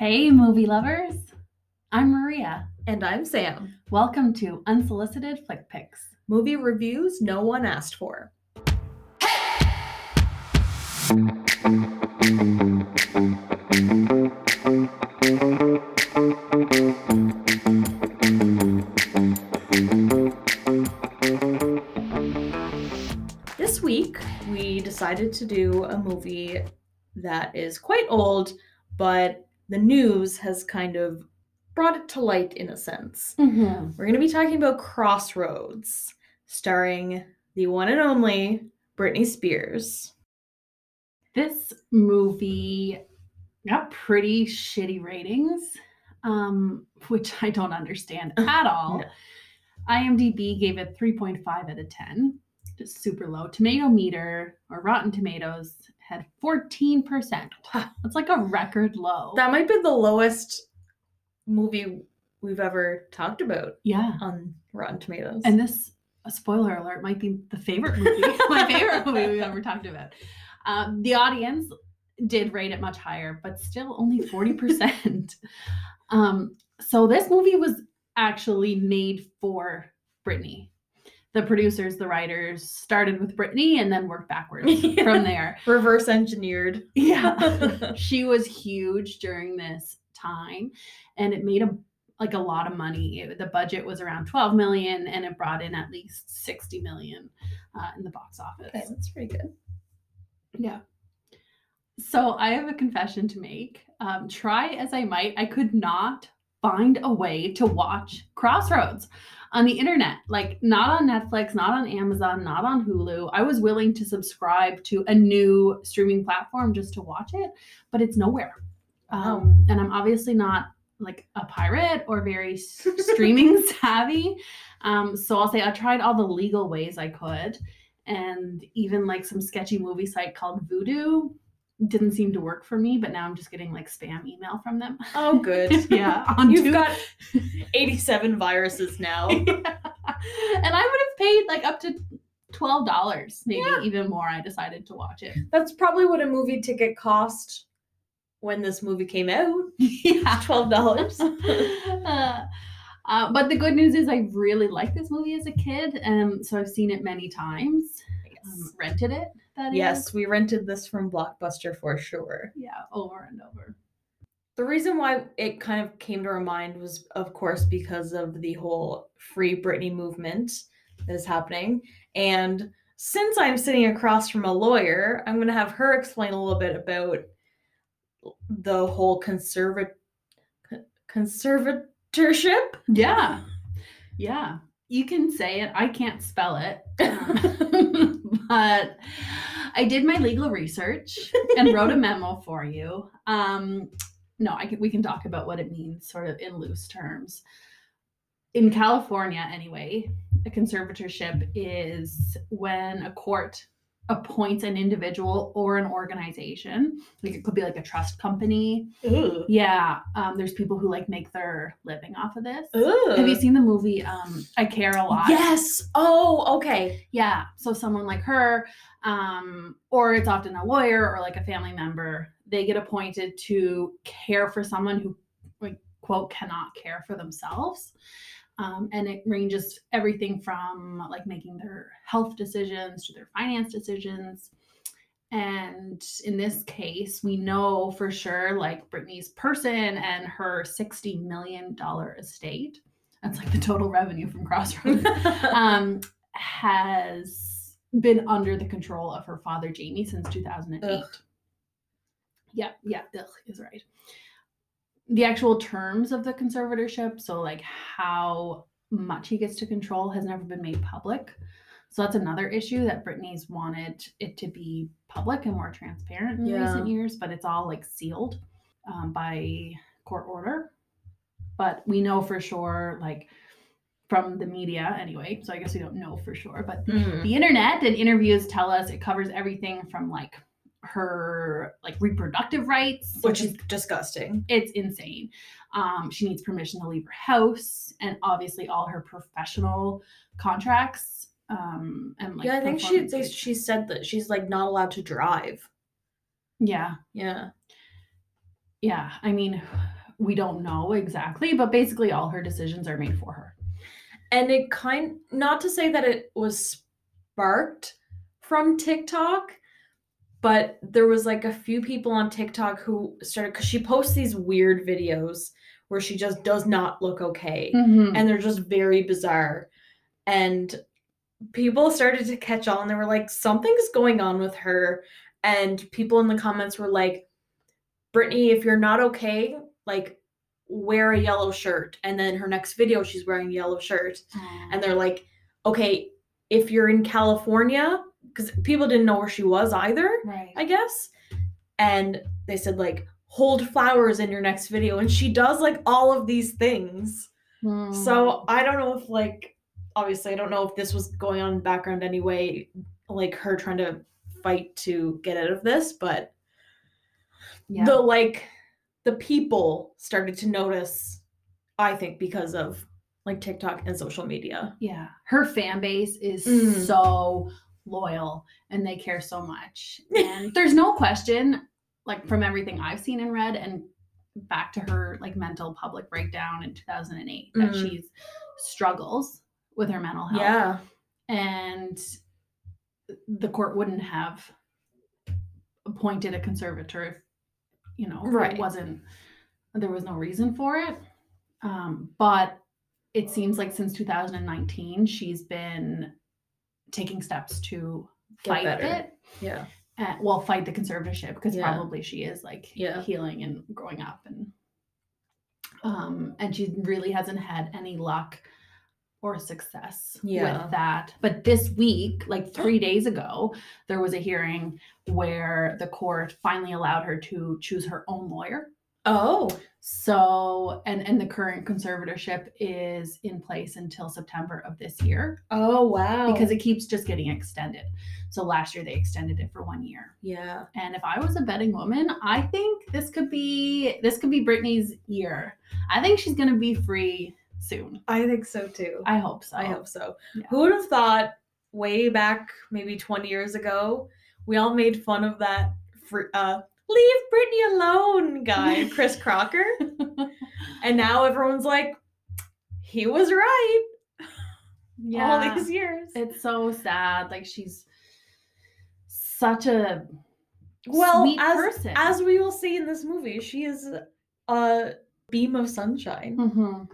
Hey, movie lovers. I'm Maria. And I'm Sam. Welcome to Unsolicited Flick Picks. Movie reviews no one asked for. This week, we decided to do a movie that is quite old, but the news has kind of brought it to light in a sense. Mm-hmm. We're going to be talking about Crossroads, starring the one and only Britney Spears. This movie got pretty shitty ratings, um, which I don't understand at all. No. IMDb gave it 3.5 out of 10, just super low. Tomato meter or Rotten Tomatoes had 14%. That's like a record low. That might be the lowest movie we've ever talked about yeah. on Rotten Tomatoes. And this, a spoiler alert, might be the favorite movie, my favorite movie we've ever talked about. Um, the audience did rate it much higher, but still only 40%. um, so this movie was actually made for Britney. The producers, the writers started with Britney and then worked backwards Yeah. from there. reverse engineered. Yeah. she was huge during this time and it made a like a lot of money. It- the budget was around 12 million and it brought in at least 60 million uh, in the box office. Okay, that's pretty good. Yeah. So I have a confession to make. Um, try as I might, I could not find a way to watch Crossroads on the internet. Like not on Netflix, not on Amazon, not on Hulu. I was willing to subscribe to a new streaming platform just to watch it, but it's nowhere. Um, and I'm obviously not like a pirate or very streaming savvy. Um, so I'll say I tried all the legal ways I could, and even like some sketchy movie site called Vudu didn't seem to work for me. But now I'm just getting like spam email from them. Oh, good. yeah, You've two- got 87 viruses now. and I would have paid like up to twelve dollars, maybe Yeah. even more. I decided to watch it. That's probably what a movie ticket cost when this movie came out. yeah, $12. uh, uh, but the good news is I really liked this movie as a kid, um, so I've seen it many times. Um, rented it. That is. Yes, we rented this from Blockbuster for sure. Yeah, over and over. The reason why it kind of came to our mind was, of course, because of the whole Free Britney movement that is happening. And since I'm sitting across from a lawyer, I'm going to have her explain a little bit about the whole conserva- conservatorship. Yeah, yeah. You can say it. I can't spell it, but I did my legal research and wrote a memo for you. Um, no, I can, we can talk about what it means, sort of in loose terms. In California, anyway, a conservatorship is when a court appoints an individual or an organization. Like it could be like a trust company. Ooh. Yeah, um, there's people who like make their living off of this. Ooh. Have you seen the movie um, I Care a Lot? Yes. Oh, okay. Yeah. So someone like her, um, or it's often a lawyer or like a family member, they get appointed to care for someone who, like, quote, cannot care for themselves. Um, and it ranges everything from like making their health decisions to their finance decisions. And in this case, we know for sure like Britney's person and her $60 million estate. That's like the total revenue from Crossroads um, has been under the control of her father Jamie since 2008. Ugh. Yeah, yeah, ugh is right. The actual terms of the conservatorship, so like how much he gets to control, has never been made public. So that's another issue that Britney's wanted it to be public and more transparent in Yeah. recent years, but it's all like sealed um, by court order. But we know for sure, like from the media anyway. So I guess we don't know for sure, but Mm. the internet and interviews tell us it covers everything from like her like reproductive rights Which is disgusting. it's insane um, she needs permission to leave her house and obviously all her professional contracts um, and like yeah, I think she they, she said that she's like not allowed to drive. yeah Yeah. yeah, I mean, we don't know exactly, but basically all her decisions are made for her. And it kind not to say that it was sparked from TikTok, but there was like a few people on TikTok who started because she posts these weird videos where she just does not look okay Mhm. and they're just very bizarre. And people started to catch on. They were like, something's going on with her. And people in the comments were like, Britney, if you're not okay, like wear a yellow shirt. And then her next video, she's wearing a yellow shirt. And they're like, okay, if you're in California, because people didn't know where she was either, right. I guess. And they said, like, hold flowers in your next video. And she does like all of these things. Mm. So I don't know if like obviously I don't know if this was going on in the background anyway, like her trying to fight to get out of this, but yeah. the like the people started to notice, I think, because of like TikTok and social media. Yeah, her fan base is Mm. so loyal and they care so much. And there's no question, like from everything I've seen and read, and back to her like mental public breakdown in 2008, that Mm. she's struggles with her mental health. Yeah. And the court wouldn't have appointed a conservator if, you know, Right. it wasn't, there was no reason for it. Um, but it seems like since 2019, she's been taking steps to Get fight better. it. Yeah. Uh, well, fight the conservatorship because Yeah. probably she is like Yeah. healing and growing up and um and she really hasn't had any luck or success Yeah. with that. But this week, like three days ago, there was a hearing where the court finally allowed her to choose her own lawyer. Oh. So and and the current conservatorship is in place until September of this year Oh wow. because it keeps just getting extended. So last year they extended it for one year. yeah. And if I was a betting woman, I think this could be this could be Britney's year. I think she's gonna be free soon. I think so too. I hope so. I hope so. Yeah. Who would have thought way back maybe 20 years ago, we all made fun of that fr- uh leave Britney alone guy, Chris Crocker. And now everyone's like, he was right yeah. all these years. It's so sad. Like she's such a well, sweet as, person. as we will see in this movie, she is a beam of sunshine. Mhm.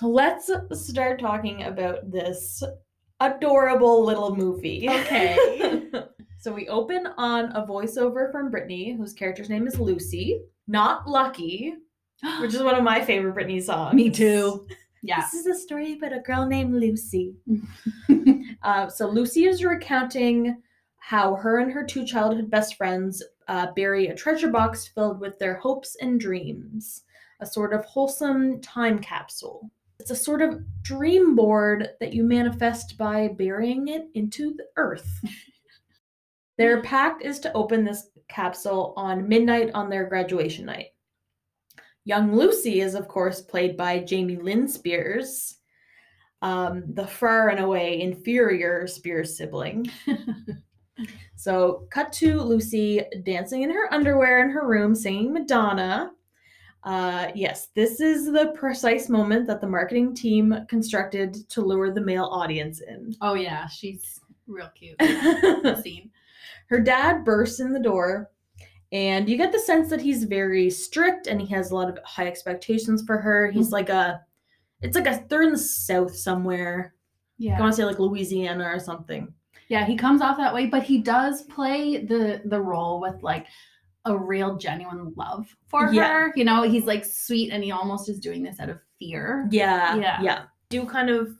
Let's start talking about this adorable little movie. Okay. so we open on a voiceover from Britney, whose character's name is Lucy, not Lucky, which is one of my favorite Britney songs. Me too. Yeah. This is a story about a girl named Lucy. Uh, so Lucy is recounting how her and her two childhood best friends uh, bury a treasure box filled with their hopes and dreams, a sort of wholesome time capsule. It's a sort of dream board that you manifest by burying it into the earth. their pact is to open this capsule on midnight on their graduation night. Young Lucy is, of course, played by Jamie Lynn Spears, um, the far and away inferior Spears sibling. so, cut to Lucy dancing in her underwear in her room, singing Madonna. Uh, yes, this is the precise moment that the marketing team constructed to lure the male audience in. oh yeah, she's real cute. Scene. Her dad bursts in the door, and you get the sense that he's very strict and he has a lot of high expectations for her. He's Mhm. like a, it's like a, they're in the south somewhere. Yeah. I want to say like Louisiana or something. Yeah, he comes off that way, but he does play the the role with like a real genuine love for Yeah. her. You know, he's like sweet and he almost is doing this out of fear. Yeah. Yeah. Yeah. Do kind of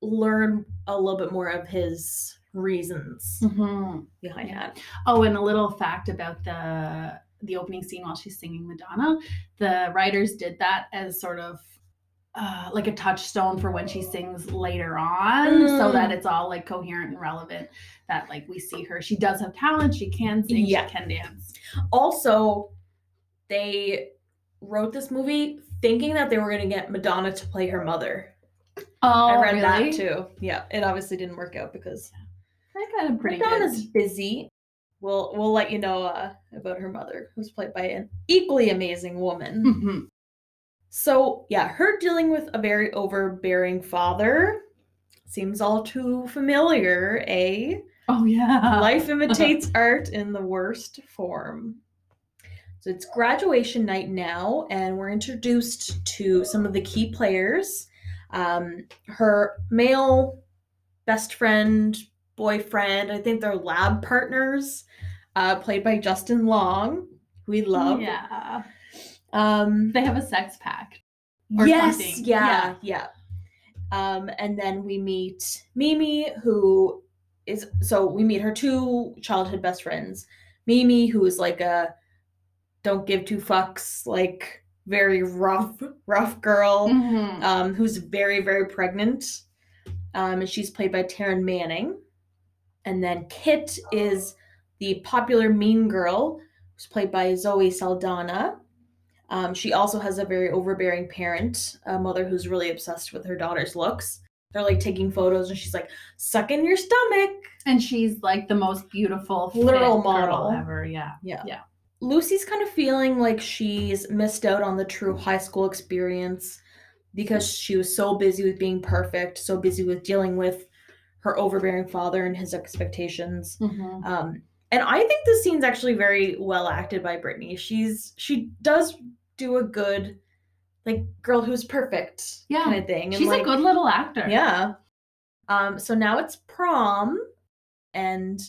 learn a little bit more of his reasons Mhm. behind Yeah. that. Oh, and a little fact about the the opening scene while she's singing Madonna, the writers did that as sort of uh, like a touchstone for when she sings later on, so Mm. that it's all like coherent and relevant. That like we see her, she does have talent, she can sing, Yeah. she can dance. Also, they wrote this movie thinking that they were going to get Madonna to play her mother. Oh, I read really? that too. Yeah, it obviously didn't work out because I got a pretty Madonna's good. Is busy. we'll we'll let you know uh, about her mother, who's played by an equally amazing woman. Mhm. So yeah, her dealing with a very overbearing father seems all too familiar, eh? Oh yeah. Life imitates art in the worst form. So it's graduation night now, and we're introduced to some of the key players. Um, her male best friend, boyfriend, I think they're lab partners, uh, played by Justin Long, who we love. Yeah. Um, They have a sex pact. or yes, something. yeah, yeah. Um, and then we meet Mimi, who is so we meet her two childhood best friends. Mimi, who is like a don't give two fucks, like very rough, rough girl, Mhm. um, who's very, very pregnant. Um, and she's played by Taryn Manning. And then Kit is the popular mean girl, who's played by Zoe Saldana. Um, she also has a very overbearing parent, a mother who's really obsessed with her daughter's looks. They're like taking photos, and she's like, "Suck in your stomach." And she's like the most beautiful Literal model. ever. Yeah. Yeah. Lucy's kind of feeling like she's missed out on the true high school experience because she was so busy with being perfect, so busy with dealing with her overbearing father and his expectations. Mhm. Um, and I think this scene's actually very well acted by Britney. She's she does do a good like girl who's perfect Yeah. kind of thing. And She's like, a good little actor. yeah. Um, so now it's prom, and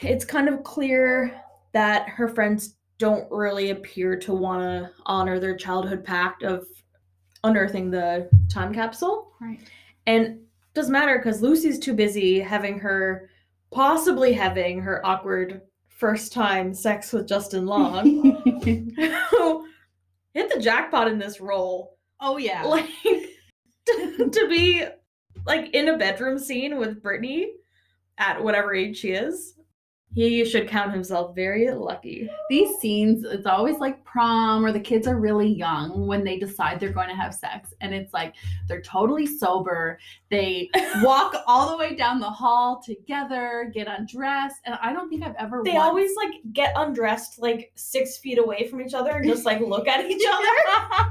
it's kind of clear that her friends don't really appear to want to honor their childhood pact of unearthing the time capsule. Right. And doesn't matter because Lucy's too busy having her, possibly having her awkward first time sex with Justin Long. Hit the jackpot in this role oh yeah. like to, to be like in a bedroom scene with Britney at whatever age she is, he should count himself very lucky. These scenes, it's always like prom or the kids are really young when they decide they're going to have sex. And it's like they're totally sober. They walk all the way down the hall together, get undressed. And I don't think I've ever They once- always like get undressed like six feet away from each other and just like look at each other.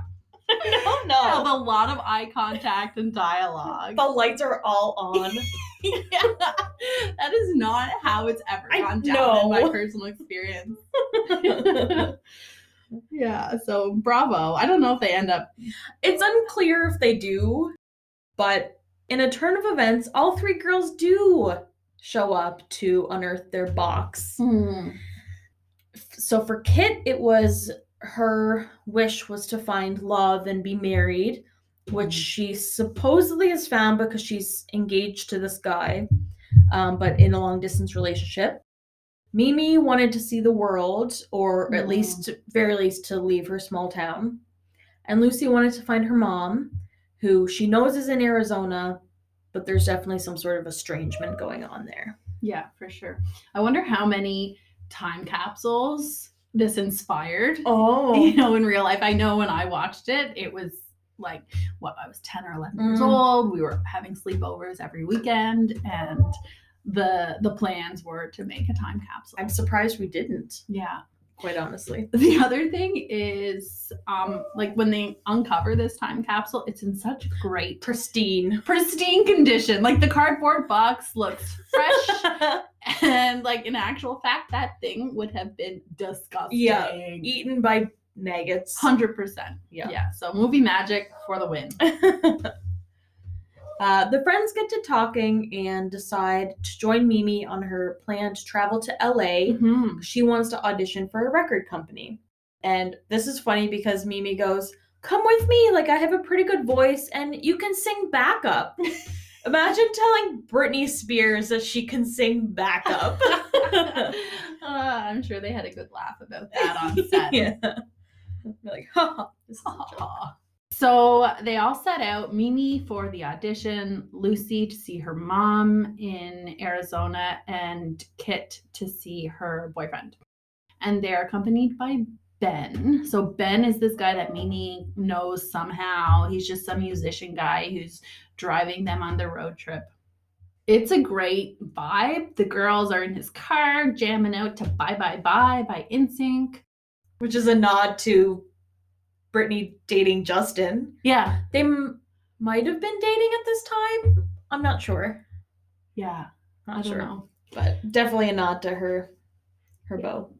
no, have no. a lot of eye contact and dialogue. The lights are all on. Yeah, that is not how it's ever gone down in my personal experience. yeah, so bravo. I don't know if they end up. it's unclear if they do, but in a turn of events, all three girls do show up to unearth their box. Hmm. so for Kit, it was her wish was to find love and be married, which she supposedly has found because she's engaged to this guy, um, but in a long distance relationship. Mimi wanted to see the world, or at Mm. least, very least, to leave her small town. And Lucy wanted to find her mom, who she knows is in Arizona, but there's definitely some sort of estrangement going on there. Yeah, for sure. I wonder how many time capsules this inspired. Oh, You know, in real life, I know when I watched it, it was like what I was 10 or 11 years Mm. old. We were having sleepovers every weekend, and the the plans were to make a time capsule. I'm surprised we didn't, yeah. quite honestly. The other thing is, um, like when they uncover this time capsule, it's in such great, Pristine. pristine condition. Like the cardboard box looks fresh, and like in actual fact, that thing would have been disgusting. Yeah, Eaten by maggots. hundred percent. Yeah. yeah. So movie magic for the win. Uh, the friends get to talking and decide to join Mimi on her plan to travel to LA. Mhm. She wants to audition for a record company. And this is funny because Mimi goes, Come with me. Like, I have a pretty good voice and you can sing backup. Imagine telling Britney Spears that she can sing backup. uh, I'm sure they had a good laugh about that on set. yeah. They're like, ha, this is a joke. So they all set out Mimi for the audition, Lucy to see her mom in Arizona, and Kit to see her boyfriend. And they're accompanied by Ben. So Ben is this guy that Mimi knows somehow. He's just some musician guy who's driving them on the road trip. It's a great vibe. The girls are in his car jamming out to Bye Bye Bye by NSYNC. Which is a nod to Britney dating Justin. Yeah. They m- might have been dating at this time. I'm not sure. Yeah. Not I don't sure. know. But definitely a nod to her her beau.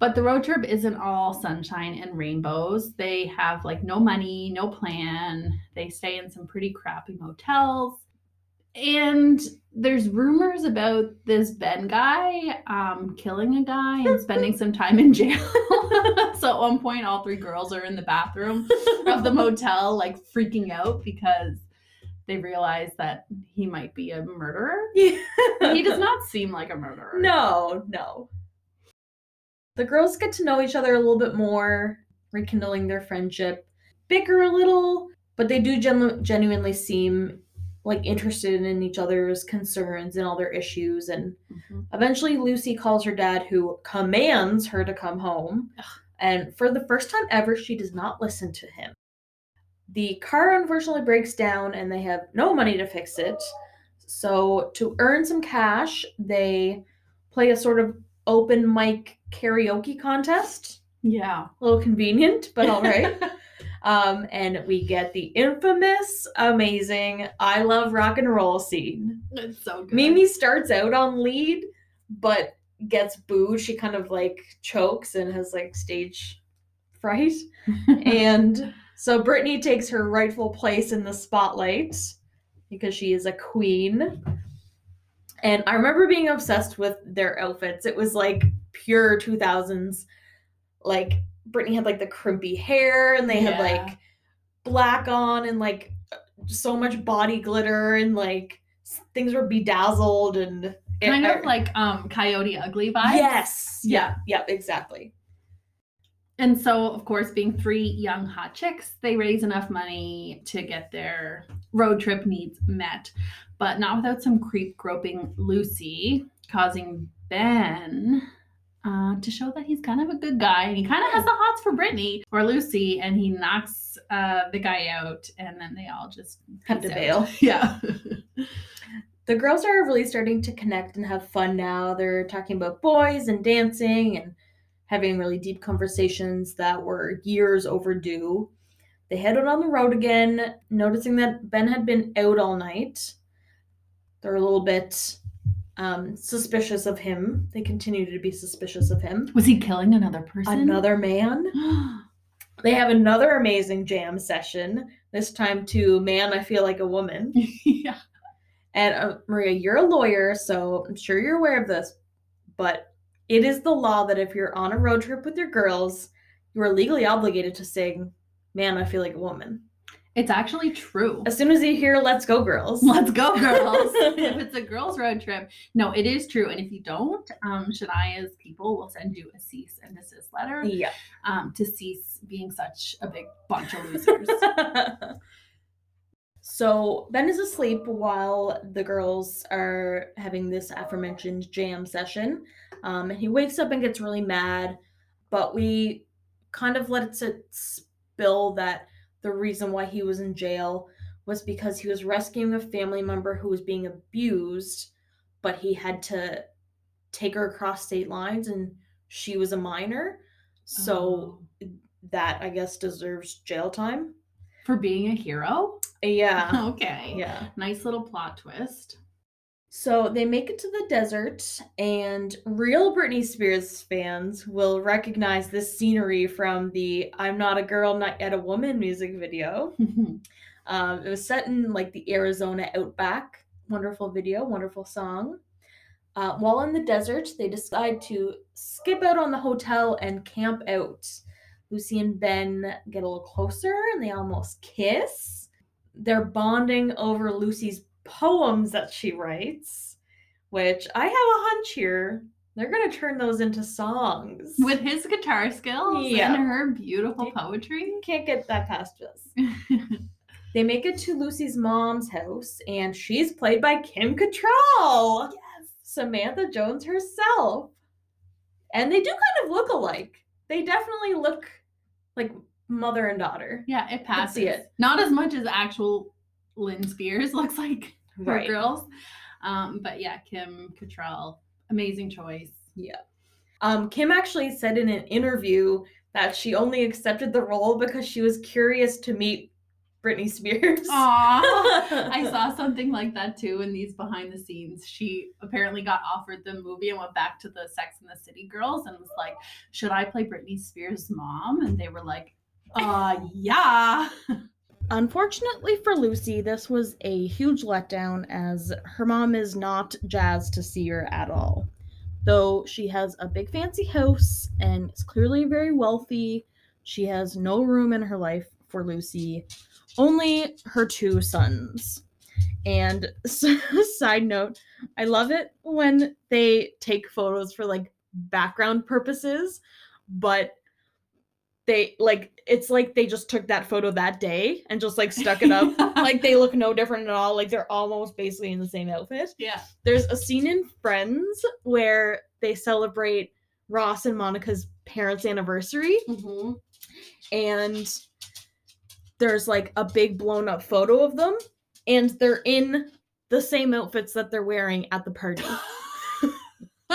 But the road trip isn't all sunshine and rainbows. They have like no money, no plan. They stay in some pretty crappy motels. And there's rumors about this Ben guy um, killing a guy and spending some time in jail. so at one point, all three girls are in the bathroom of the motel, like freaking out because they realize that he might be a murderer. Yeah. He does not seem like a murderer. No, no. The girls get to know each other a little bit more, rekindling their friendship, bicker a little, but they do genu- genuinely seem like interested in each other's concerns and all their issues. And Mhm. eventually, Lucy calls her dad, who commands her to come home. And for the first time ever, she does not listen to him. The car unfortunately breaks down and they have no money to fix it. So, to earn some cash, they play a sort of open mic karaoke contest. Yeah. A little convenient, but all right. um, and we get the infamous, amazing I love rock and roll scene. it's so good. Mimi starts out on lead, but gets booed. She kind of like chokes and has like stage fright. and so Britney takes her rightful place in the spotlight because she is a queen. And I remember being obsessed with their outfits. It was like pure 2000s. Like Britney had like the crimpy hair and they had like black on and like so much body glitter and like things were bedazzled and kind I- of like um Coyote Ugly vibes. yes. Yeah. Yeah exactly. And so, of course, being three young hot chicks, they raise enough money to get their road trip needs met, but not without some creep groping Lucy, causing Ben uh, to show that he's kind of a good guy. And he kind of has the hots for Britney or Lucy, and he knocks uh, the guy out, and then they all just have to out. bail. Yeah. the girls are really starting to connect and have fun now. They're talking about boys and dancing and having really deep conversations that were years overdue. They head out on the road again noticing that ben had been out all night. They're a little bit um, suspicious of him they continue to be suspicious of him Was he killing another person? another man they have another amazing jam session this time to man i feel like a woman yeah. And uh, Maria, you're a lawyer, so I'm sure you're aware of this, but it is the law that if you're on a road trip with your girls, you are legally obligated to sing, Man, I Feel Like a Woman. It's actually true. As soon as you hear Let's Go Girls. Let's go, girls. if it's a girls' road trip, no, it is true. And if you don't, um, Shania's people will send you a cease and desist letter yeah. um, to cease being such a big bunch of losers. so Ben is asleep while the girls are having this aforementioned jam session. Um, and he wakes up and gets really mad, but we kind of let it spill that the reason why he was in jail was because he was rescuing a family member who was being abused, but he had to take her across state lines and she was a minor. So Oh. that I guess deserves jail time. for being a hero, Yeah. okay, Yeah. nice little plot twist. So they make it to the desert, and real Britney Spears fans will recognize this scenery from the I'm Not a Girl, Not Yet a Woman music video. Um, it was set in like the Arizona outback. Wonderful video, wonderful song. Uh, while in the desert, they decide to skip out on the hotel and camp out. Lucy and Ben get a little closer and they almost kiss. They're bonding over Lucy's poems that she writes, which I have a hunch here. They're going to turn those into songs. With his guitar skills Yeah. and her beautiful poetry. Can't get that past us. They make it to Lucy's mom's house, and she's played by Kim Cattrall. yes. Samantha Jones herself. And they do kind of look alike. They definitely look like mother and daughter. Yeah, it passes. it. Not as much as actual Lynn Spears looks like her Right. girls. Um, but yeah, Kim Cattrall, amazing choice. Yeah. Um, Kim actually said in an interview that she only accepted the role because she was curious to meet Britney Spears. Aww. I saw something like that too in these behind the scenes. She apparently got offered the movie and went back to the Sex and the City girls and was like, Should I play Britney Spears' mom? And they were like, Uh, yeah. Unfortunately for Lucy, this was a huge letdown as her mom is not jazzed to see her at all. Though she has a big fancy house and is clearly very wealthy, she has no room in her life for Lucy, only her two sons. And side note, I love it when they take photos for like background purposes, but they like it's like they just took that photo that day and just like stuck it up. like they look no different at all. Like they're almost basically in the same outfit. Yeah. There's a scene in Friends where they celebrate Ross and Monica's parents' anniversary, Mm-hmm. and there's like a big blown up photo of them, and they're in the same outfits that they're wearing at the party.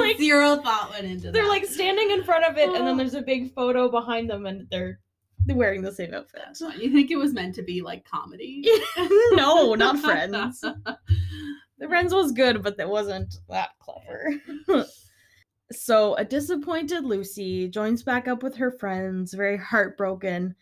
Like- Zero thought went into they're that. like standing in front of it, and Oh. then there's a big photo behind them, and they're they're wearing the same outfit. You think it was meant to be like comedy? no, not Friends. The Friends was good, but it wasn't that clever. so, a disappointed Lucy joins back up with her friends, very heartbroken.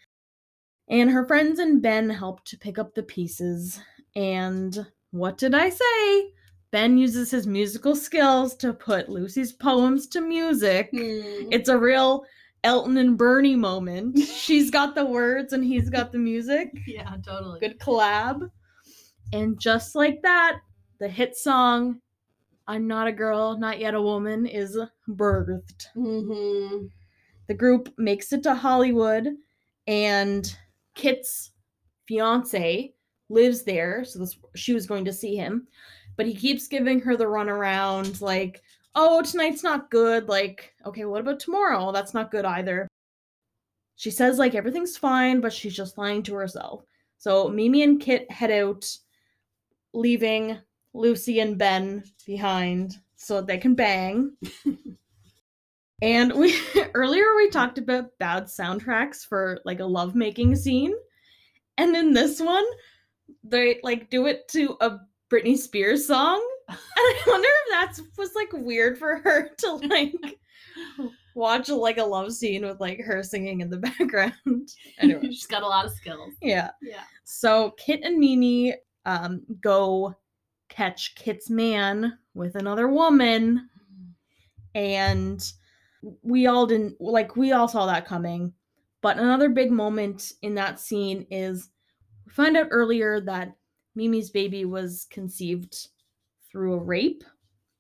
And her friends and Ben help to pick up the pieces. And what did I say? Ben uses his musical skills to put Lucy's poems to music. Hmm. It's a real Elton and Bernie moment. She's got the words and he's got the music yeah, totally. good collab. And just like that, the hit song I'm Not a Girl, Not Yet a Woman is birthed. Mm-hmm. The group makes it to Hollywood, and Kit's fiance lives there. So this, she was going to see him, but he keeps giving her the runaround like, oh, tonight's not good. Like, okay, what about tomorrow? That's not good either. She says, like, everything's fine, but she's just lying to herself. So Mimi and Kit head out, leaving Lucy and Ben behind so that they can bang. and we earlier we talked about bad soundtracks for like a lovemaking scene. And in this one, they like do it to a Britney Spears song. And I wonder if that's was like weird for her to like watch like a love scene with like her singing in the background. Anyway, She's got a lot of skills. yeah. Yeah. So Kit and Mimi um, go catch Kit's man with another woman, and we all didn't like we all saw that coming. But another big moment in that scene is we find out earlier that Mimi's baby was conceived through a rape.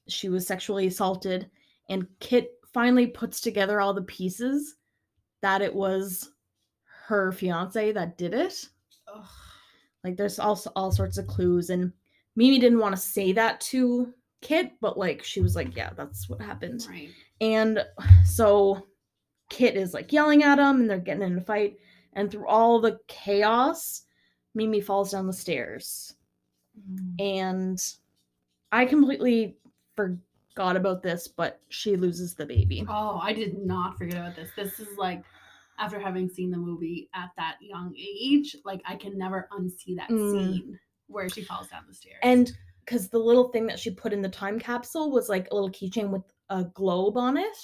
She was sexually assaulted, and Kit finally puts together all the pieces that it was her fiance that did it. Ugh. Like there's also all sorts of clues and Mimi didn't want to say that to Kit, but like she was like, yeah, that's what happened. Right. And so Kit is like yelling at him and they're getting in a fight and through all the chaos, Mimi falls down the stairs. And I completely forgot about this, but she loses the baby. Oh, I did not forget about this. This is like after having seen the movie at that young age, like I can never unsee that Mm. scene where she falls down the stairs. And because the little thing that she put in the time capsule was like a little keychain with a globe on it.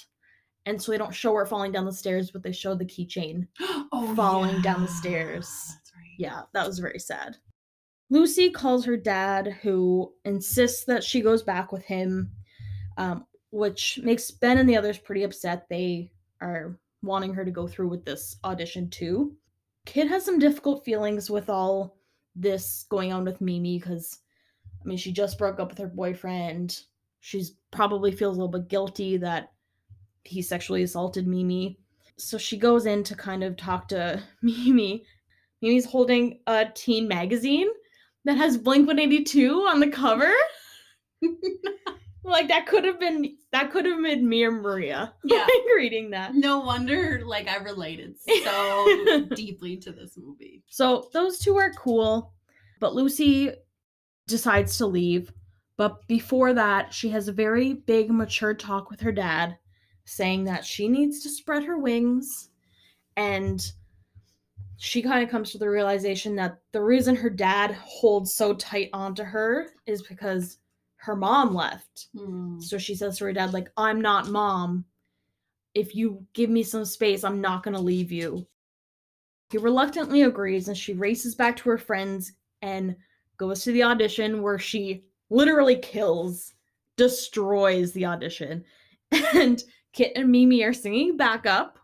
And so they don't show her falling down the stairs, but they show the keychain. oh, falling down the stairs. Yeah, that was very sad. Lucy calls her dad, who insists that she goes back with him, um, which makes Ben and the others pretty upset. They are wanting her to go through with this audition too. Kit has some difficult feelings with all this going on with Mimi because, I mean, she just broke up with her boyfriend. She's probably feels a little bit guilty that he sexually assaulted Mimi. So she goes in to kind of talk to Mimi. Mimi's holding a teen magazine that has Blink 182 on the cover. like that could have been that could have been me or Maria. Yeah. like, reading that. No wonder, like, I related so deeply to this movie. So those two are cool, but Lucy decides to leave. But before that, she has a very big, mature talk with her dad, saying that she needs to spread her wings. And she kind of comes to the realization that the reason her dad holds so tight onto her is because her mom left. Hmm. So she says to her dad, like, I'm not mom. If you give me some space, I'm not gonna leave you. He reluctantly agrees and she races back to her friends and goes to the audition where she literally kills, destroys the audition. And Kit and Mimi are singing back up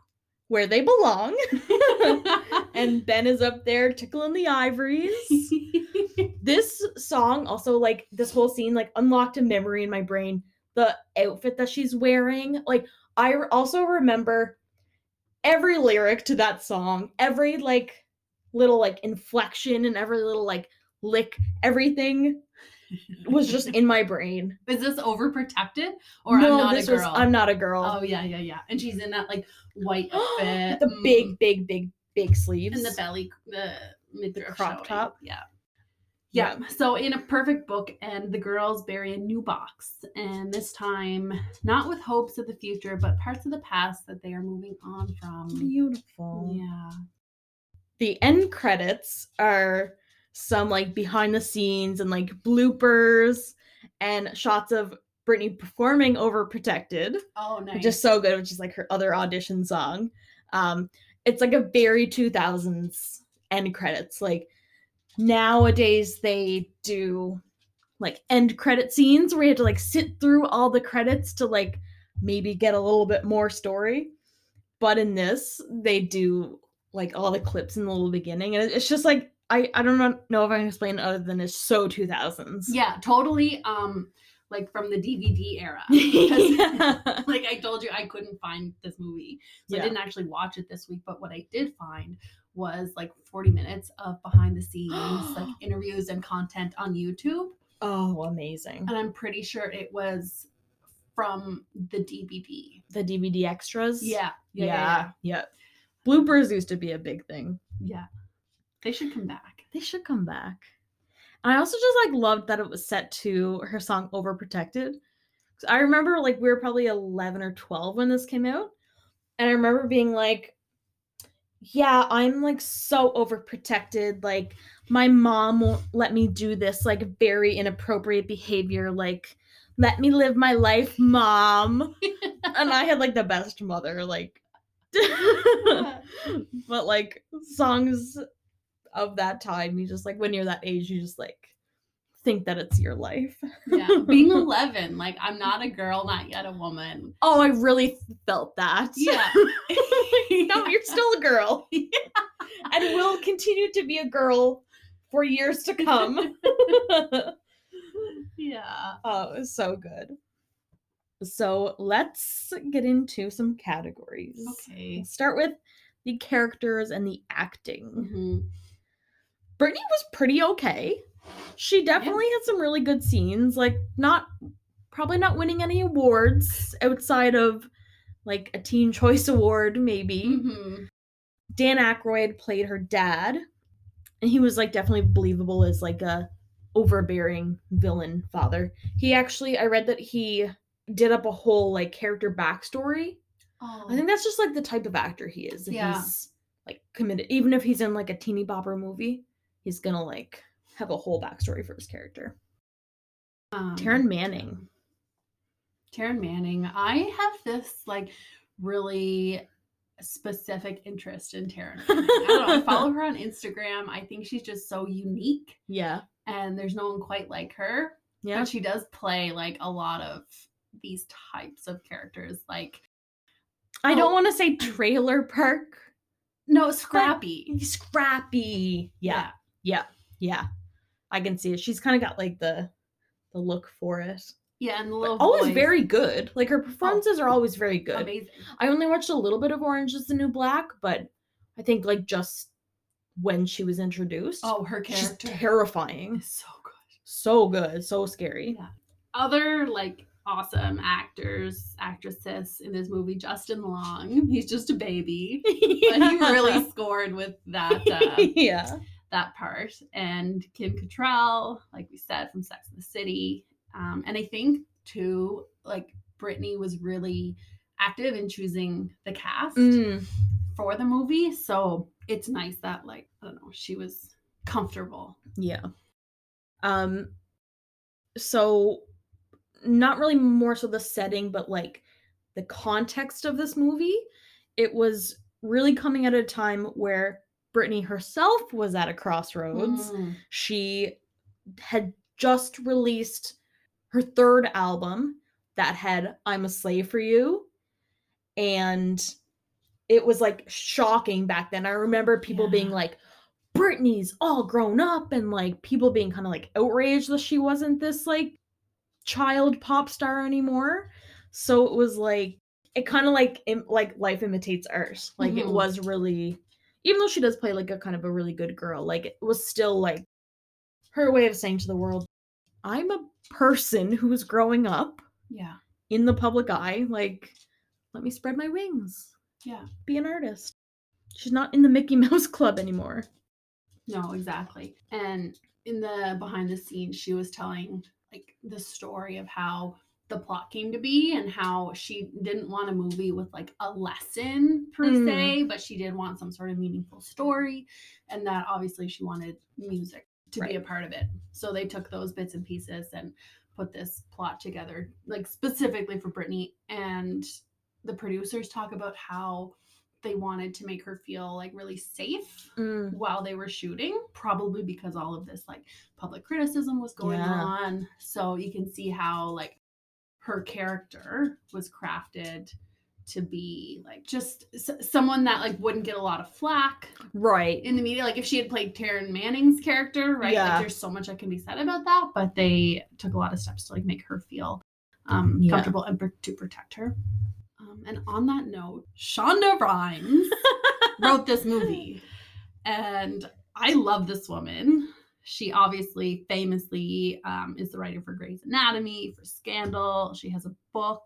where they belong. and Ben is up there tickling the ivories. This song also like this whole scene like unlocked a memory in my brain. The outfit that she's wearing like I also remember every lyric to that song every like little like inflection and every little like lick everything was just in my brain Is this overprotected or no I'm not this a girl? was i'm not a girl Oh yeah, yeah, yeah. And she's in that like white outfit, the mm, big big big big sleeves and the belly, the midriff crop showing. top. Yeah. Yeah. So in a perfect book, and the girls bury a new box, and this time not with hopes of the future, but parts of the past that they are moving on from. beautiful Yeah. the end credits are some like behind the scenes and like bloopers and shots of Britney performing Overprotected, Oh, nice. which is so good, which is like her other audition song. Um, it's like a very 2000s end credits. Like nowadays they do like end credit scenes where you have to like sit through all the credits to like maybe get a little bit more story. But in this, they do like all the clips in the little beginning, and it's just like I I don't know if I can explain other than it's so 2000s. yeah, totally. Um, like from the DVD era. Because, yeah. like I told you, I couldn't find this movie, so Yeah. I didn't actually watch it this week. But what I did find was like 40 minutes of behind the scenes, like interviews and content on YouTube, Oh, amazing. and I'm pretty sure it was from the DVD. The DVD extras. Yeah, yeah, Yeah. yeah, yeah. Bloopers used to be a big thing. yeah. They should come back. They should come back. And I also just like loved that it was set to her song Overprotected. I remember like we were probably 11 or 12 when this came out. And I remember being like, yeah, I'm like so overprotected. Like my mom won't let me do this like very inappropriate behavior. Like, let me live my life, mom. and I had like the best mother. Like, but like songs of that time, you just like when you're that age, you just like think that it's your life. yeah, being 11, like I'm not a girl, not yet a woman. Oh, I really felt that. Yeah. no, you're still a girl. and will continue to be a girl for years to come. Yeah. oh, it was so good. So let's get into some categories. Okay. Let's start with the characters and the acting. Mhm. Britney was pretty okay. She definitely had some really good scenes. Like, not probably not winning any awards outside of like a Teen Choice Award, maybe. Mhm. Dan Aykroyd played her dad, and he was like definitely believable as like a overbearing villain father. He actually, I read that he did up a whole like character backstory. Oh. I think that's just like the type of actor he is. Yeah. He's like committed, even if he's in like a teeny bopper movie, he's gonna like have a whole backstory for his character. um, Taryn Manning. Taryn Manning. I have this like really specific interest in Taryn. Manning. I don't know. I follow her on Instagram. I think she's just so unique, Yeah. and there's no one quite like her. Yeah. But she does play like a lot of these types of characters. Like I don't Oh. want to say trailer park. no, scrappy. Scrappy. Yeah. Yeah. Yeah. Yeah. I can see it. She's kind of got like the the look for it. Yeah, and the But always voice. very good. Like her performances are always very good. amazing. I only watched a little bit of Orange is the New Black, but I think like just when she was introduced, Oh, her she's character terrifying. is so good. So good, so scary. Yeah. Other like awesome actors, actresses in this movie, Justin Long. He's just a baby. But he really scored with that uh, yeah. That part. And Kim Cattrall, like we said, from Sex and the City. Um, and I think too, like Britney was really active in choosing the cast Mm, for the movie. So it's nice that like, I don't know, she was comfortable. yeah. Um so not really more so the setting, but like the context of this movie. It was really coming at a time where Britney herself was at a crossroads. Mm. she had just released her third album that had I'm a Slave for You. And it was like shocking back then. I remember people being like, Britney's all grown up, and like people being kind of like outraged that she wasn't this like child pop star anymore. So it was like, it kind of like im- like life imitates art. Like it Mhm. was really, even though she does play like a kind of a really good girl, like it was still like her way of saying to the world, I'm a person who is growing up Yeah. in the public eye. Like, let me spread my wings, Yeah. be an artist. She's not in the Mickey Mouse Club anymore. No, exactly. And in the behind the scenes, she was telling like the story of how the plot came to be and how she didn't want a movie with like a lesson per Mm. se, but she did want some sort of meaningful story. And that obviously she wanted music to be a part of it. So they took those bits and pieces and put this plot together, like specifically for Britney. And the producers talk about how they wanted to make her feel like really safe Mm, while they were shooting, probably because all of this like public criticism was going Yeah. on. So you can see how like her character was crafted to be like just s- someone that like wouldn't get a lot of flack Right. in the media. Like if she had played Taryn Manning's character, right? Yeah. Like there's so much that can be said about that, but they took a lot of steps to like make her feel um, Yeah. comfortable and to protect her. Um, and on that note, Shonda Rhimes wrote this movie. And I love this woman. She obviously famously um, is the writer for Grey's Anatomy, for Scandal. She has a book.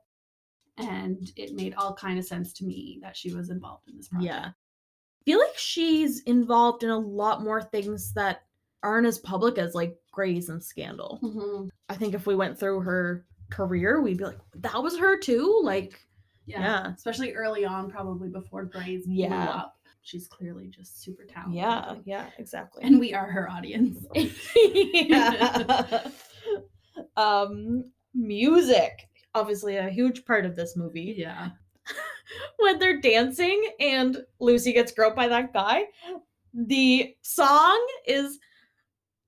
And it made all kind of sense to me that she was involved in this project. Yeah. I feel like she's involved in a lot more things that aren't as public as like Grey's and Scandal. Mhm. I think if we went through her career, we'd be like, that was her too. Like, Yeah. yeah. Especially early on, probably before Grey's blew Yeah. She's clearly just super talented. Yeah. Yeah. Exactly. And we are her audience. yeah. um, music, obviously a huge part of this movie. Yeah. when they're dancing and Lucy gets groped by that guy, the song is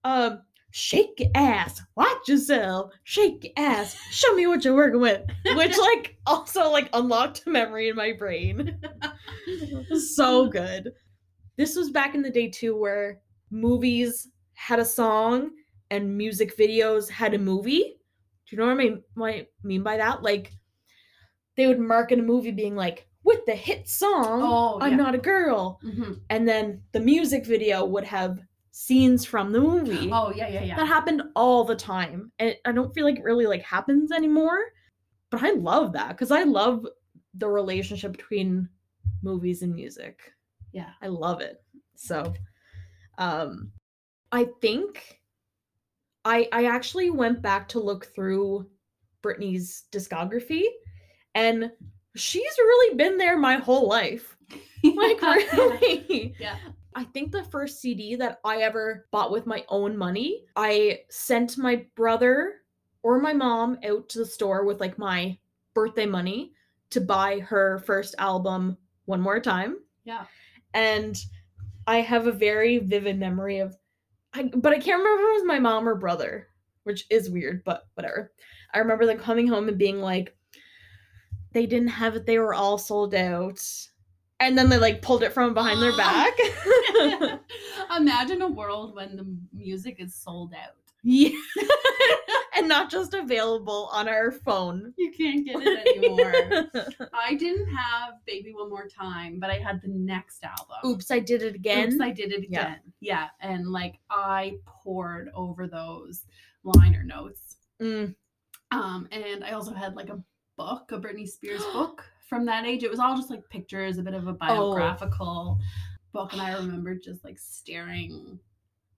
um shake your ass, watch yourself, shake your ass, show me what you're working with. Which like also like unlocked a memory in my brain. so good. This was back in the day too where movies had a song and music videos had a movie. Do you know what I mean, what I mean by that? Like they would market a movie being like, with the hit song, Oh, I'm yeah. not a girl. Mhm. And then the music video would have scenes from the movie. Oh, yeah, yeah, yeah. That happened all the time. And I don't feel like it really like happens anymore. But I love that because I love the relationship between movies and music. Yeah. I love it. So um I think I I actually went back to look through Britney's discography and she's really been there my whole life. Like really. Yeah. I think the first CD that I ever bought with my own money, I sent my brother or my mom out to the store with like my birthday money to buy her first album one more time. Yeah. And I have a very vivid memory of I but I can't remember if it was my mom or brother, which is weird, but whatever. I remember them coming home and being like they didn't have it, they were all sold out. And then they like pulled it from behind their back. Imagine a world when the music is sold out. Yeah. and not just available on our phone. You can't get it anymore. I didn't have Baby One More Time, but I had the next album. Oops, I did it again. Oops, I did it Yeah. again. Yeah. And like I poured over those liner notes. Mm, Um, and I also had like a book, a Britney Spears book from that age. It was all just like pictures, a bit of a biographical book. And I remember just like staring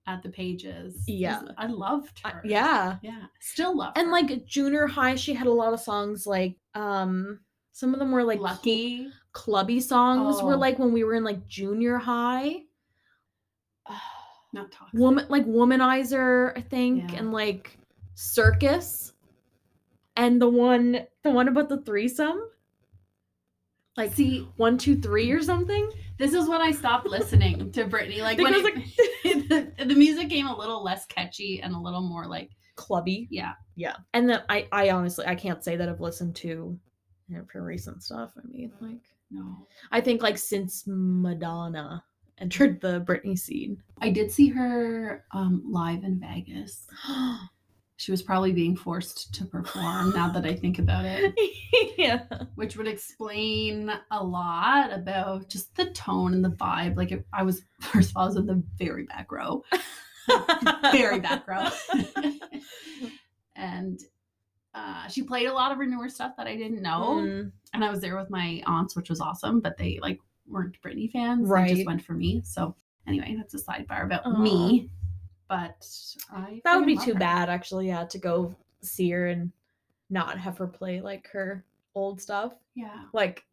at the pages. Yeah. I loved her. yeah. Yeah. Still love And her. like junior high, she had a lot of songs like um some of them were like cl- Lucky. clubby songs were Oh. like when we were in like junior high. Not toxic. Woman like Womanizer, I think, Yeah. and like Circus. And the one the one about the threesome. Like See, one, two, three or something. this is when I stopped listening to Britney. Like when Because, it, the, the music came a little less catchy and a little more like, Clubby. yeah. Yeah. And then I I honestly I can't say that I've listened to you know, her recent stuff. I mean, like No. I think like since Madonna entered the Britney scene. I did see her um, live in Vegas. She was probably being forced to perform now that I think about it, yeah. which would explain a lot about just the tone and the vibe. Like, it, I was, first of all, I was in the very back row, very back row. and uh, she played a lot of her newer stuff that I didn't know. Mm, And I was there with my aunts, which was awesome, but they like weren't Britney fans. They Right. just went for me. So, anyway, that's a sidebar about Aw. me. But I that would be too her. bad actually, yeah, to go see her and not have her play like her old stuff. Yeah. Like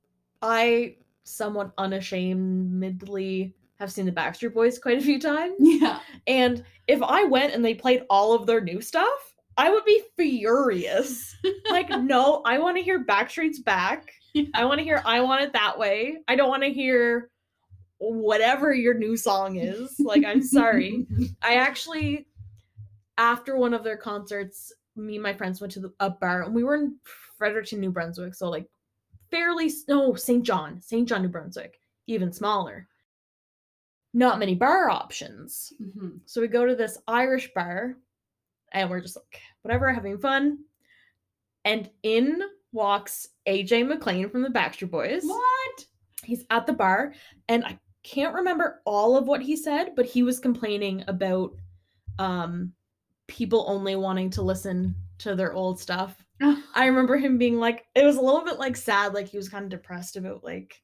I somewhat unashamedly have seen the Backstreet Boys quite a few times. Yeah. And if I went and they played all of their new stuff, I would be furious. like, no, I want to hear Backstreet's back. I want to hear I Want It That Way. I don't want to hear whatever your new song is. Like, I'm sorry. I actually, after one of their concerts, me and my friends went to the, a bar and we were in Fredericton, New Brunswick. So, like, fairly, no, St. John, St. John, New Brunswick, even smaller. Not many bar options. Mhm. So we go to this Irish bar and we're just like, whatever, having fun. And in walks AJ McLean from the Backstreet Boys. What? He's at the bar and I can't remember all of what he said, but he was complaining about um people only wanting to listen to their old stuff. I remember him being like it was a little bit like sad, like he was kind of depressed about like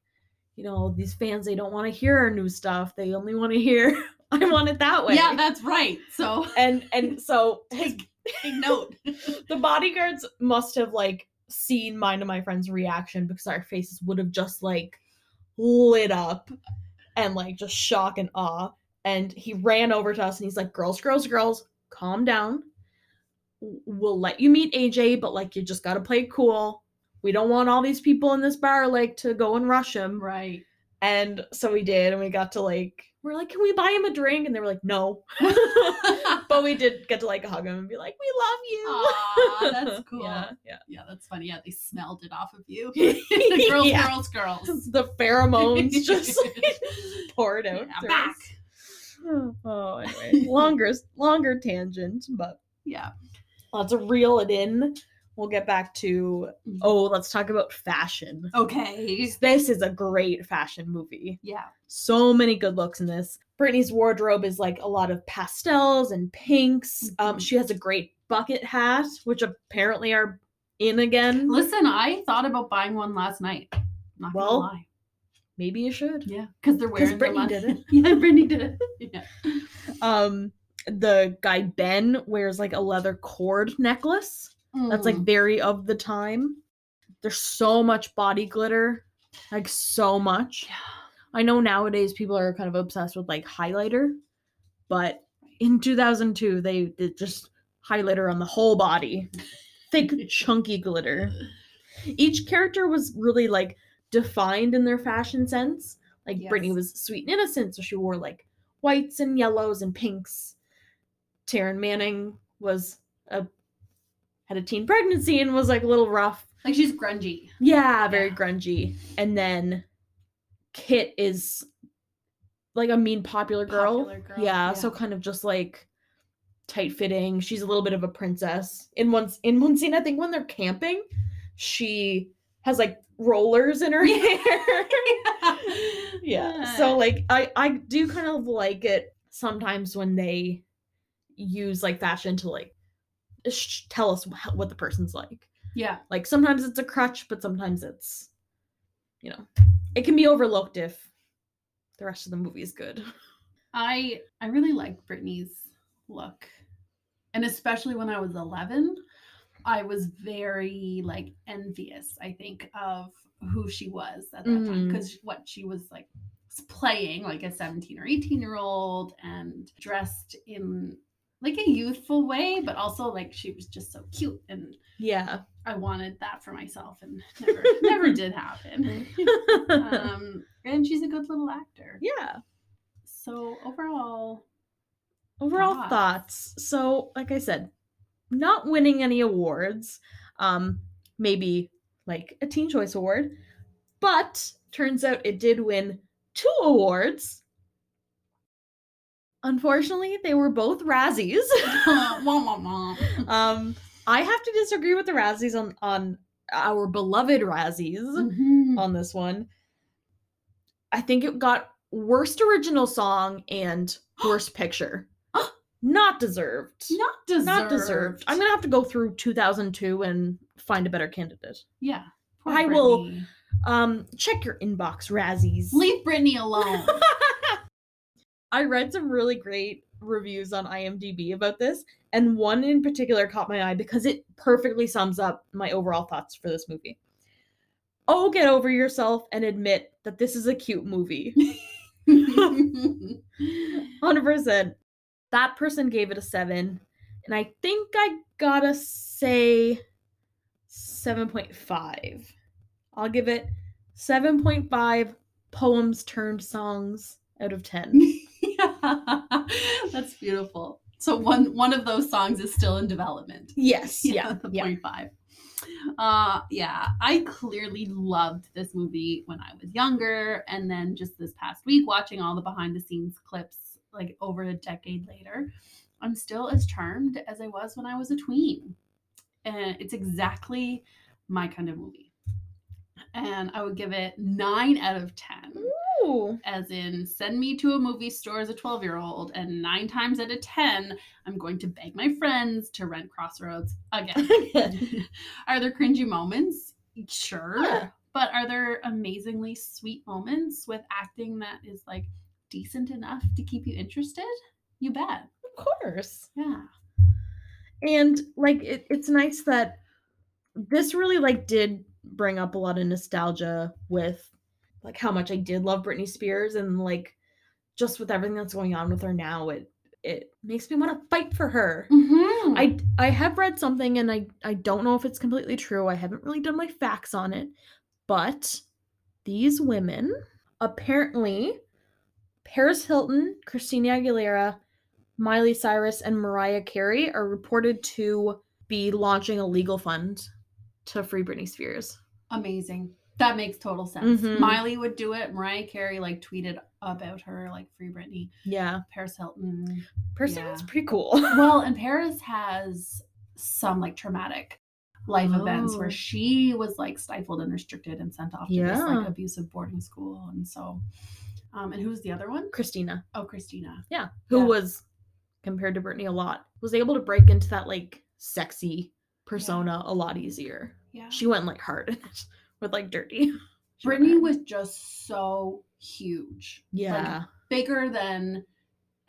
you know, these fans they don't want to hear our new stuff. They only want to hear I want it that way. Yeah, that's right. So, and and so his take note. the bodyguards must have like seen mine and my friend's reaction because our faces would have just like lit up and like just shock and awe. And he ran over to us and he's like girls girls girls calm down. We'll let you meet aj but like you just gotta play cool. We don't want all these people in this bar like to go and rush him. Right. and so we did and we got to like we're like can we buy him a drink and they were like no but we did get to like hug him and be like, "We love you." Aw, that's cool. Yeah, yeah. Yeah, that's funny. Yeah, they smelled it off of you. the girls, Yeah. girls, girls. The pheromones just like, poured out. Yeah, back. us. Oh, anyway, longer, longer tangent, but Yeah. let's reel it in. We'll get back to oh, let's talk about fashion. Okay. This is a great fashion movie. Yeah. so many good looks in this. Britney's wardrobe is like a lot of pastels and pinks. Um, Mhm. she has a great bucket hat, which apparently are in again. Listen, I thought about buying one last night. Not Well, gonna lie. Maybe you should. Yeah, because they're wearing. Britney did it yeah, Britney did it. Yeah. Um, the guy Ben wears like a leather cord necklace. That's like Mm. very of the time. There's so much body glitter, like so much. Yeah. I know nowadays people are kind of obsessed with like highlighter, but in 2002 they did just highlighter on the whole body, thick, chunky glitter. Each character was really like defined in their fashion sense. Like Britney was sweet and innocent, so she wore like whites and yellows and pinks. Taryn Manning was a had a teen pregnancy and was like a little rough. Like she's grungy. Yeah, very Yeah. grungy. And then Kit is like a mean popular girl. Popular girl, Yeah, so kind of just like tight fitting. She's a little bit of a princess. In one in one scene, I think when they're camping, she has like rollers in her hair. yeah. So like I I do kind of like it sometimes when they use like fashion to like sh- tell us wh- what the person's like. yeah. Like sometimes it's a crutch, but sometimes it's, you know, it can be overlooked if the rest of the movie is good. I I really like Britney's look. And especially when I was 11, I was very like envious, I think, of who she was at that time Mhm. because what she was like playing like a 17 or 18 year old and dressed in like a youthful way, but also like she was just so cute and Yeah. I wanted that for myself and never never did happen. Um, and she's a good little actor. yeah. So overall, Overall Thoughts? thoughts. So, like I said, not winning any awards. Um, maybe like a Teen Choice Award, but turns out it did win two awards. Unfortunately, they were both Razzies. um, I have to disagree with the Razzies on on our beloved Razzies Mhm. on this one. I think it got worst original song and worst picture. Not deserved. Not deserved. Not deserved. I'm gonna have to go through 2002 and find a better candidate. Yeah. I will- Um, check your inbox, Razzies. leave Britney alone. I read some really great reviews on IMDb about this, and one in particular caught my eye because it perfectly sums up my overall thoughts for this movie. Oh, get over yourself and admit that this is a cute movie. 100%. That person gave it a 7, and I think I gotta say 7.5. I'll give it 7.5 poems turned songs out of 10. yeah. That's beautiful. So one one of those songs is still in development. Yes, yeah, the yeah. point five. Uh yeah, I clearly loved this movie when I was younger and then just this past week watching all the behind the scenes clips like over a decade later, I'm still as charmed as I was when I was a tween. And it's exactly my kind of movie. And I would give it 9 out of 10 Ooh. as in send me to a movie store as a 12 year old and nine times out of 10 i'm going to beg my friends to rent crossroads again. Are there cringy moments? Sure. Yeah. but are there amazingly sweet moments with acting that is like decent enough to keep you interested? You bet. Of course. yeah. And like it, it's nice that this really like did bring up a lot of nostalgia with like how much I did love Britney Spears and like just with everything that's going on with her now it it makes me want to fight for her. mm-hmm. I I have read something and I I don't know if it's completely true. I haven't really done my facts on it, but these women apparently Paris Hilton, Christina Aguilera, Miley Cyrus and Mariah Carey are reported to be launching a legal fund to free Britney Spears. amazing that makes total sense Mhm. miley would do it mariah carey like tweeted about her like free britney Yeah. paris hilton Paris Yeah. Hilton's pretty cool. well, and Paris has some like traumatic life events Oh. where she was like stifled and restricted and sent off to this like abusive boarding school. And so, um, and who's the other one? Christina. Oh, Christina. Yeah. Who Yeah. was compared to Britney a lot. Was able to break into that like sexy persona a lot easier. Yeah. She went like hard with like dirty. Britney was just so huge. Yeah. Bigger than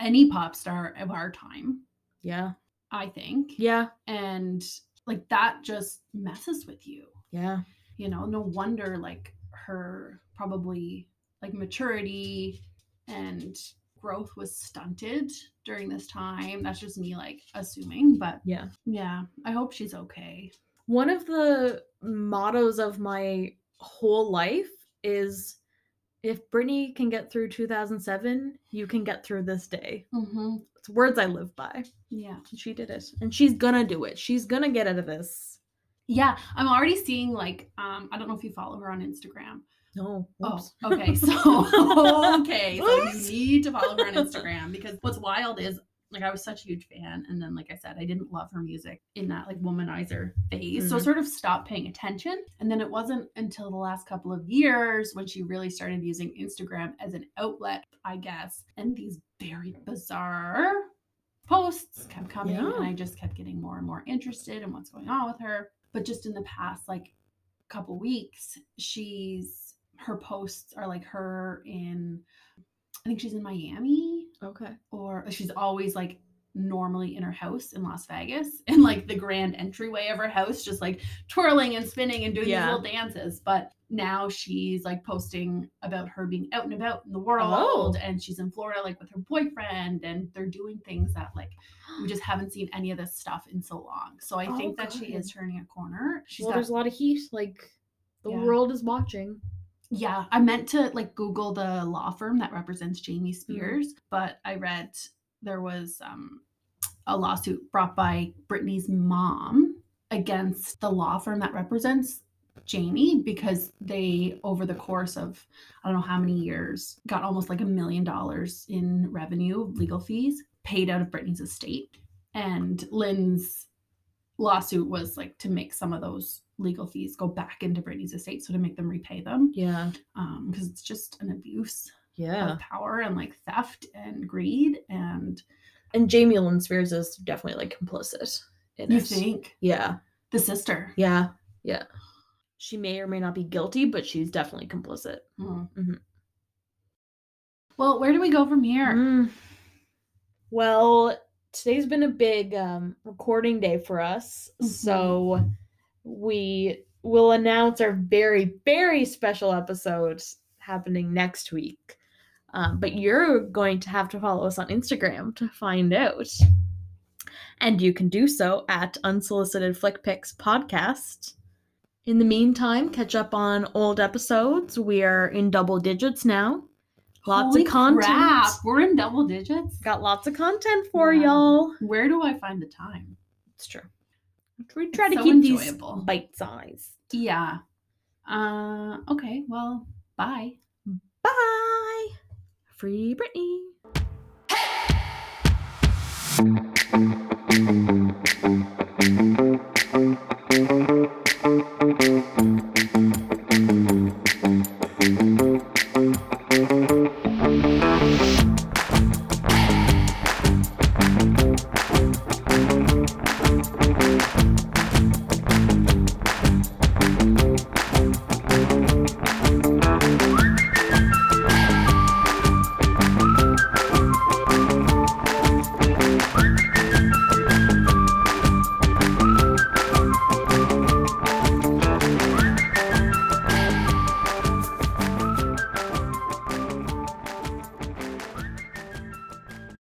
any pop star of our time, yeah. I think. Yeah. And like that just messes with you. Yeah. you know no wonder like her probably like maturity and growth was stunted during this time that's just me like assuming but Yeah. yeah i hope she's okay One of the mottos of my whole life is if Britney can get through 2007, you can get through this day. mm-hmm. It's words I live by. yeah And she did it. And she's gonna do it. She's gonna get out of this. yeah i'm already seeing like um i don't know if you follow her on instagram No. Oh, okay. So okay, so you need to follow her on Instagram because what's wild is like I was such a huge fan, and then like I said, I didn't love her music in that like womanizer phase, so I Mhm. sort of stopped paying attention. And then it wasn't until the last couple of years when she really started using Instagram as an outlet, I guess, and these very bizarre posts kept coming, Yeah. and I just kept getting more and more interested in what's going on with her. But just in the past like couple weeks, she's her posts are like her in I think she's in Miami Okay. or uh, she's always like normally in her house in Las Vegas in like the grand entryway of her house, just like twirling and spinning and doing Yeah. these little dances. But now she's like posting about her being out and about in the oh. world Oh. and she's in Florida like with her boyfriend and they're doing things that like we just haven't seen any of this stuff in so long. So I Oh, think that she is turning a corner. She's well, got there's a lot of heat. Like the Yeah. world is watching. Yeah, I meant to like Google the law firm that represents Jamie Mm-hmm. Spears, but I read there was um, a lawsuit brought by Britney's mom against the law firm that represents Jamie because they, over the course of I don't know how many years, got almost like a million dollars in revenue, legal fees paid out of Britney's estate. And Lynn's lawsuit was like to make some of those legal fees go back into Britney's estate, so to make them repay them Yeah. um because it's just an abuse Yeah. of power and like theft and greed and And Jamie Lynn Spears is definitely like complicit in you it. think Yeah. the sister Yeah. Yeah. She may or may not be guilty, but she's definitely complicit. Hmm. Mhm. well where do we go from here Mm. Well, today's been a big um, recording day for us. Mhm. So we will announce our very, very special episode happening next week. Um, but you're going to have to follow us on Instagram to find out. And you can do so at Unsolicited Flick Picks Podcast. In the meantime, catch up on old episodes. We are in double digits now. Lots Holy of content. crap, we're in double digits Got lots of content for Wow. y'all. where do i find the time It's true. We try to so keep enjoyable. these bite sized. yeah uh okay well bye Bye. Free Britney.